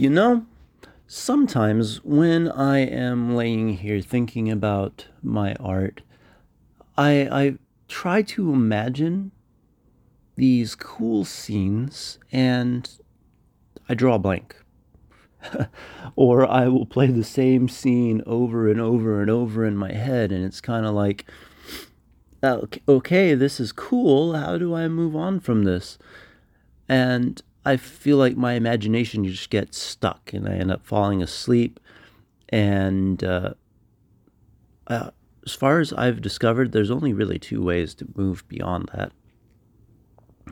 You know, sometimes when I am laying here thinking about my art, I, I try to imagine these cool scenes and I draw a blank. or I will play the same scene over and over and over in my head, and it's kind of like, okay, this is cool. How do I move on from this? And I feel like my imagination just gets stuck, and I end up falling asleep. And uh, uh, as far as I've discovered, there's only really two ways to move beyond that.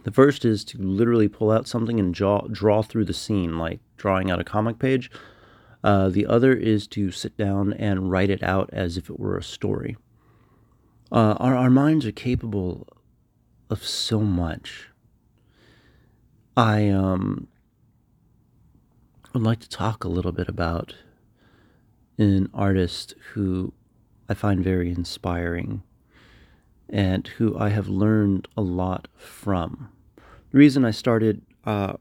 The first is to literally pull out something and draw, draw through the scene, like drawing out a comic page. Uh, the other is to sit down and write it out as if it were a story. Uh, our, our minds are capable of so much. I um, would like to talk a little bit about an artist who I find very inspiring and who I have learned a lot from. The reason I started uh,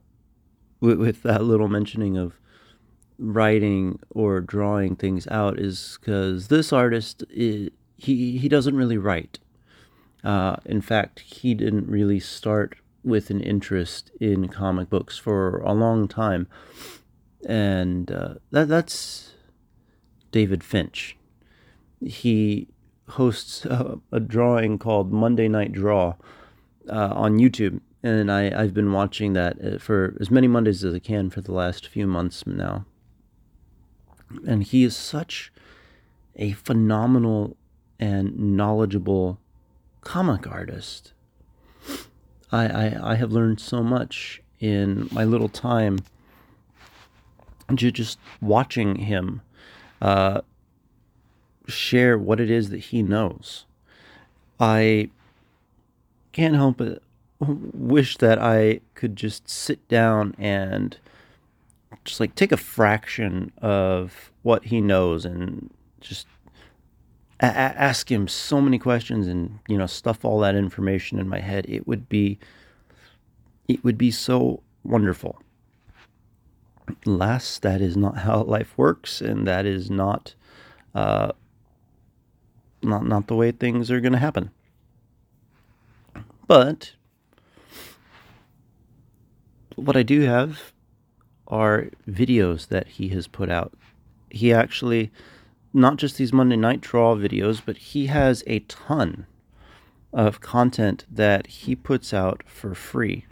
with, with that little mentioning of writing or drawing things out is because this artist is, he he doesn't really write. Uh, in fact, he didn't really start with an interest in comic books for a long time, and uh, that that's David Finch. He hosts a, a drawing called Monday Night Draw uh, on YouTube, and I, I've been watching that uh, for as many Mondays as I can for the last few months now. And he is such a phenomenal and knowledgeable comic artist. I, I, I have learned so much in my little time just watching him uh, share what it is that he knows. I can't help but wish that I could just sit down and just like take a fraction of what he knows and just a- ask him so many questions and you know stuff all that information in my head it would be it would be so wonderful last that is not how life works and that is not uh, not not the way things are going to happen. But what I do have are videos that he has put out. He actually not just these Monday Night Draw videos, but he has a ton of content that he puts out for free,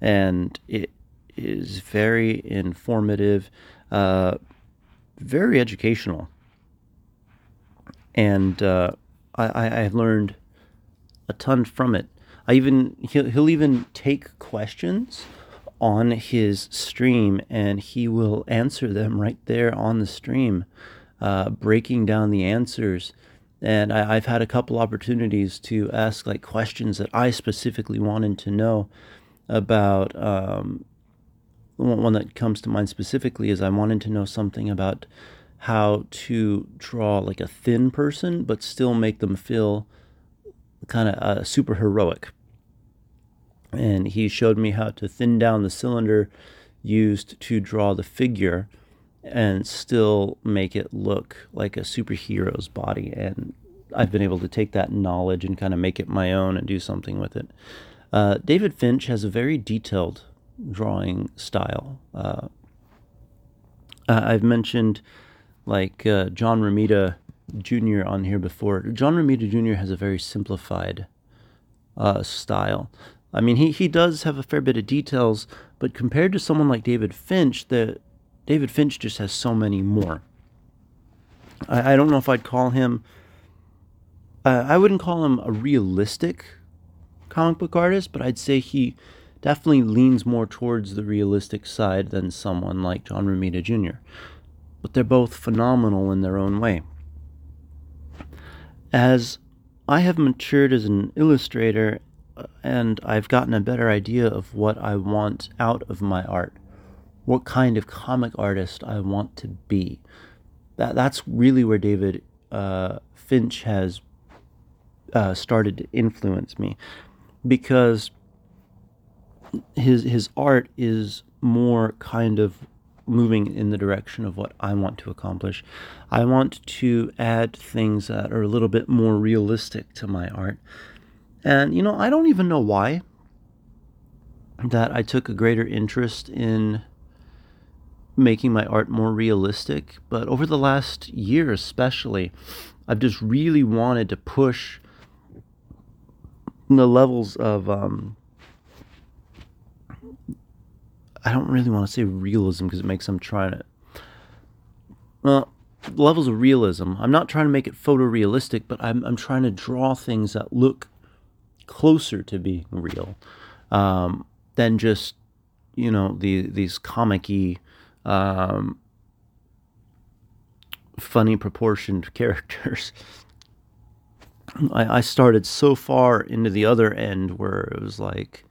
and it is very informative, uh, very educational. And uh, I, I have learned a ton from it. I even he'll, he'll even take questions on his stream and he will answer them right there on the stream, uh, breaking down the answers. And I, have had a couple opportunities to ask like questions that I specifically wanted to know about. Um, one that comes to mind specifically is I wanted to know something about how to draw like a thin person, but still make them feel kind of uh, super heroic. And he showed me how to thin down the cylinder used to draw the figure and still make it look like a superhero's body. And I've been able to take that knowledge and kind of make it my own and do something with it. Uh, David Finch has a very detailed drawing style. Uh, I've mentioned like uh, John Romita Jr. on here before. John Romita Jr. has a very simplified uh, style. I mean, he, he does have a fair bit of details, but compared to someone like David Finch, the David Finch just has so many more. I, I don't know if I'd call him. Uh, I wouldn't call him a realistic comic book artist, but I'd say he definitely leans more towards the realistic side than someone like John Romita Jr but they're both phenomenal in their own way. As I have matured as an illustrator uh, and I've gotten a better idea of what I want out of my art, what kind of comic artist I want to be. That that's really where David uh, Finch has uh, started to influence me, because his his art is more kind of moving in the direction of what I want to accomplish. I want to add things that are a little bit more realistic to my art. And, you know, I don't even know why that I took a greater interest in making my art more realistic, but over the last year especially, I've just really wanted to push the levels of um, I don't really want to say realism because it makes them trying to well levels of realism. I'm not trying to make it photorealistic, but I'm I'm trying to draw things that look closer to being real um, than just you know the these comic-y um, funny proportioned characters. I, I started so far into the other end where it was like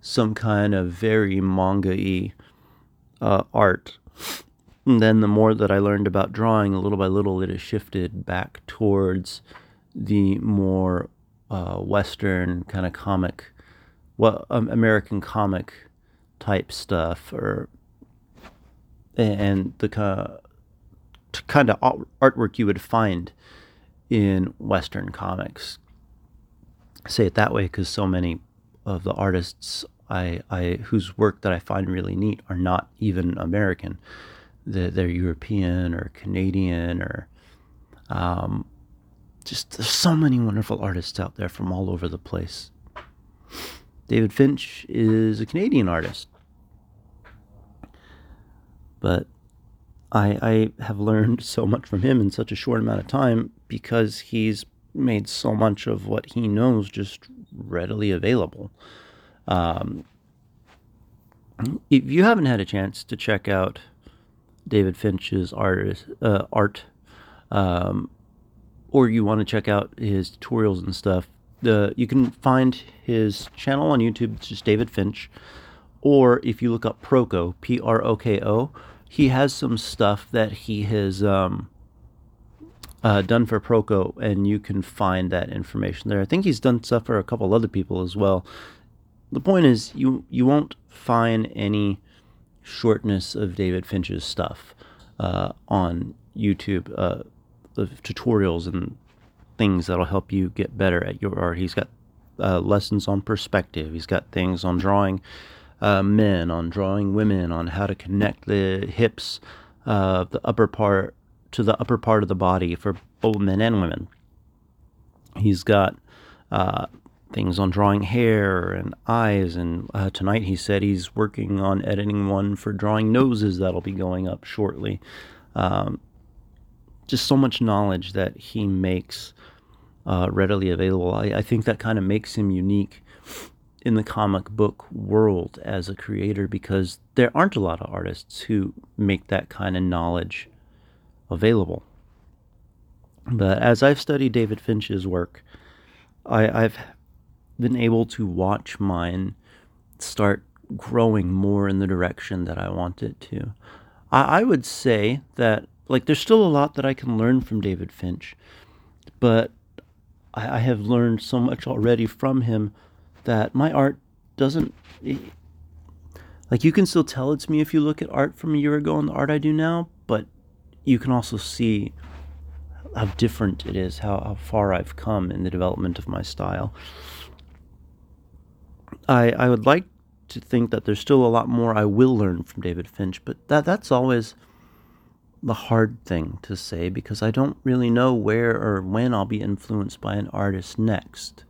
some kind of very manga-y uh, art. And then the more that I learned about drawing, a little by little, it has shifted back towards the more uh, Western kind of comic, well, um, American comic type stuff, or and the kind of artwork you would find in Western comics. I say it that way because so many of the artists I, I whose work that I find really neat are not even American. They're, they're European or Canadian or um, just there's so many wonderful artists out there from all over the place. David Finch is a Canadian artist, but I, I have learned so much from him in such a short amount of time because he's made so much of what he knows just readily available. Um, if you haven't had a chance to check out David Finch's uh, art, um, or you want to check out his tutorials and stuff, the you can find his channel on YouTube. It's just David Finch, or if you look up Proko, P R O K O, he has some stuff that he has um, uh, done for Proko, and you can find that information there. I think he's done stuff for a couple other people as well. The point is, you you won't find any shortness of David Finch's stuff uh, on YouTube, uh, tutorials and things that'll help you get better at your art. He's got uh, lessons on perspective. He's got things on drawing uh, men, on drawing women, on how to connect the hips, uh, the upper part to the upper part of the body for both men and women. He's got uh, things on drawing hair and eyes, and uh, tonight he said he's working on editing one for drawing noses that'll be going up shortly. Um, just so much knowledge that he makes uh, readily available. I, I think that kind of makes him unique in the comic book world as a creator because there aren't a lot of artists who make that kind of knowledge available. But as I've studied David Finch's work, I, I've been able to watch mine start growing more in the direction that I want it to. I, I would say that, like, there's still a lot that I can learn from David Finch, but I, I have learned so much already from him that my art doesn't. Eh, like, you can still tell it's me if you look at art from a year ago and the art I do now, but you can also see how different it is, how, how far I've come in the development of my style. I, I would like to think that there's still a lot more I will learn from David Finch, but that that's always the hard thing to say because I don't really know where or when I'll be influenced by an artist next.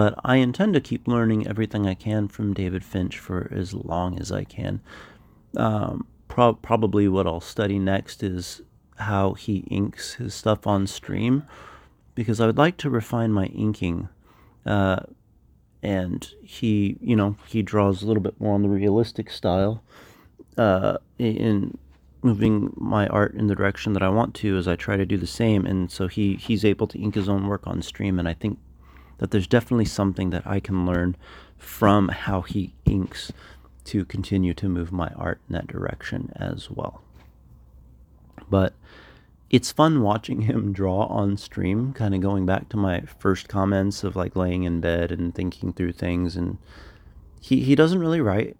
But I intend to keep learning everything I can from David Finch for as long as I can. Um, pro- probably what I'll study next is how he inks his stuff on stream because I would like to refine my inking. Uh, and he, you know, he draws a little bit more on the realistic style uh, in moving my art in the direction that I want to as I try to do the same. And so he, he's able to ink his own work on stream. And I think that there's definitely something that I can learn from how he inks to continue to move my art in that direction as well. But it's fun watching him draw on stream, kind of going back to my first comments of like laying in bed and thinking through things. And he, he doesn't really write.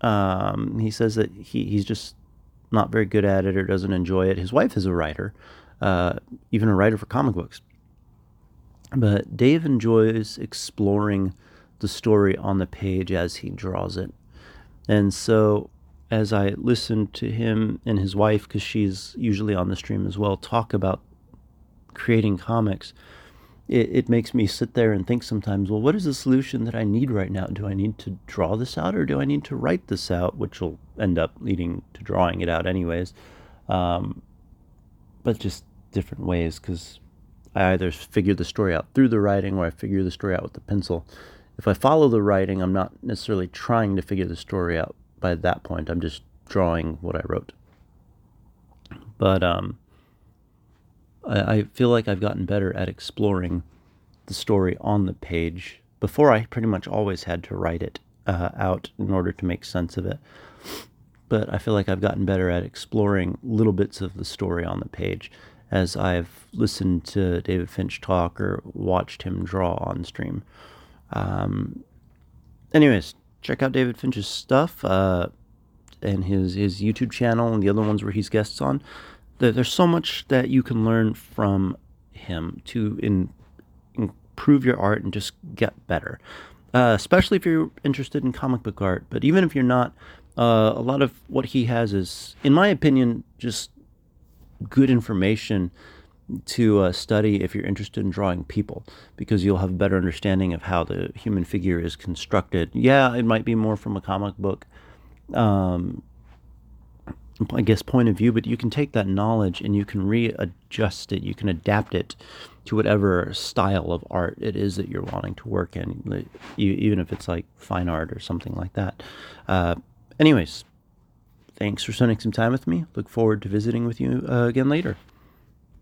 Um, he says that he, he's just not very good at it or doesn't enjoy it. His wife is a writer, uh, even a writer for comic books. But Dave enjoys exploring the story on the page as he draws it. And so as I listen to him and his wife, because she's usually on the stream as well, talk about creating comics, it, it makes me sit there and think sometimes, well, what is the solution that I need right now? Do I need to draw this out or do I need to write this out, which will end up leading to drawing it out anyways? Um, but just different ways because I either figure the story out through the writing or I figure the story out with the pencil. If I follow the writing, I'm not necessarily trying to figure the story out by that point. I'm just drawing what I wrote. But um, I, I feel like I've gotten better at exploring the story on the page. Before, I pretty much always had to write it uh, out in order to make sense of it. But I feel like I've gotten better at exploring little bits of the story on the page as I've listened to David Finch talk or watched him draw on stream. Um, anyways, check out David Finch's stuff uh, and his his YouTube channel and the other ones where he's guests on there's so much that you can learn from him to in, improve your art and just get better. Uh, especially if you're interested in comic book art, but even if you're not, uh, a lot of what he has is, in my opinion, just good information to uh, study if you're interested in drawing people because you'll have a better understanding of how the human figure is constructed. Yeah, it might be more from a comic book um, I guess, point of view, but you can take that knowledge and you can readjust it. You can adapt it to whatever style of art it is that you're wanting to work in, even if it's like fine art or something like that. Uh, anyways, thanks for spending some time with me. Look forward to visiting with you uh, again later.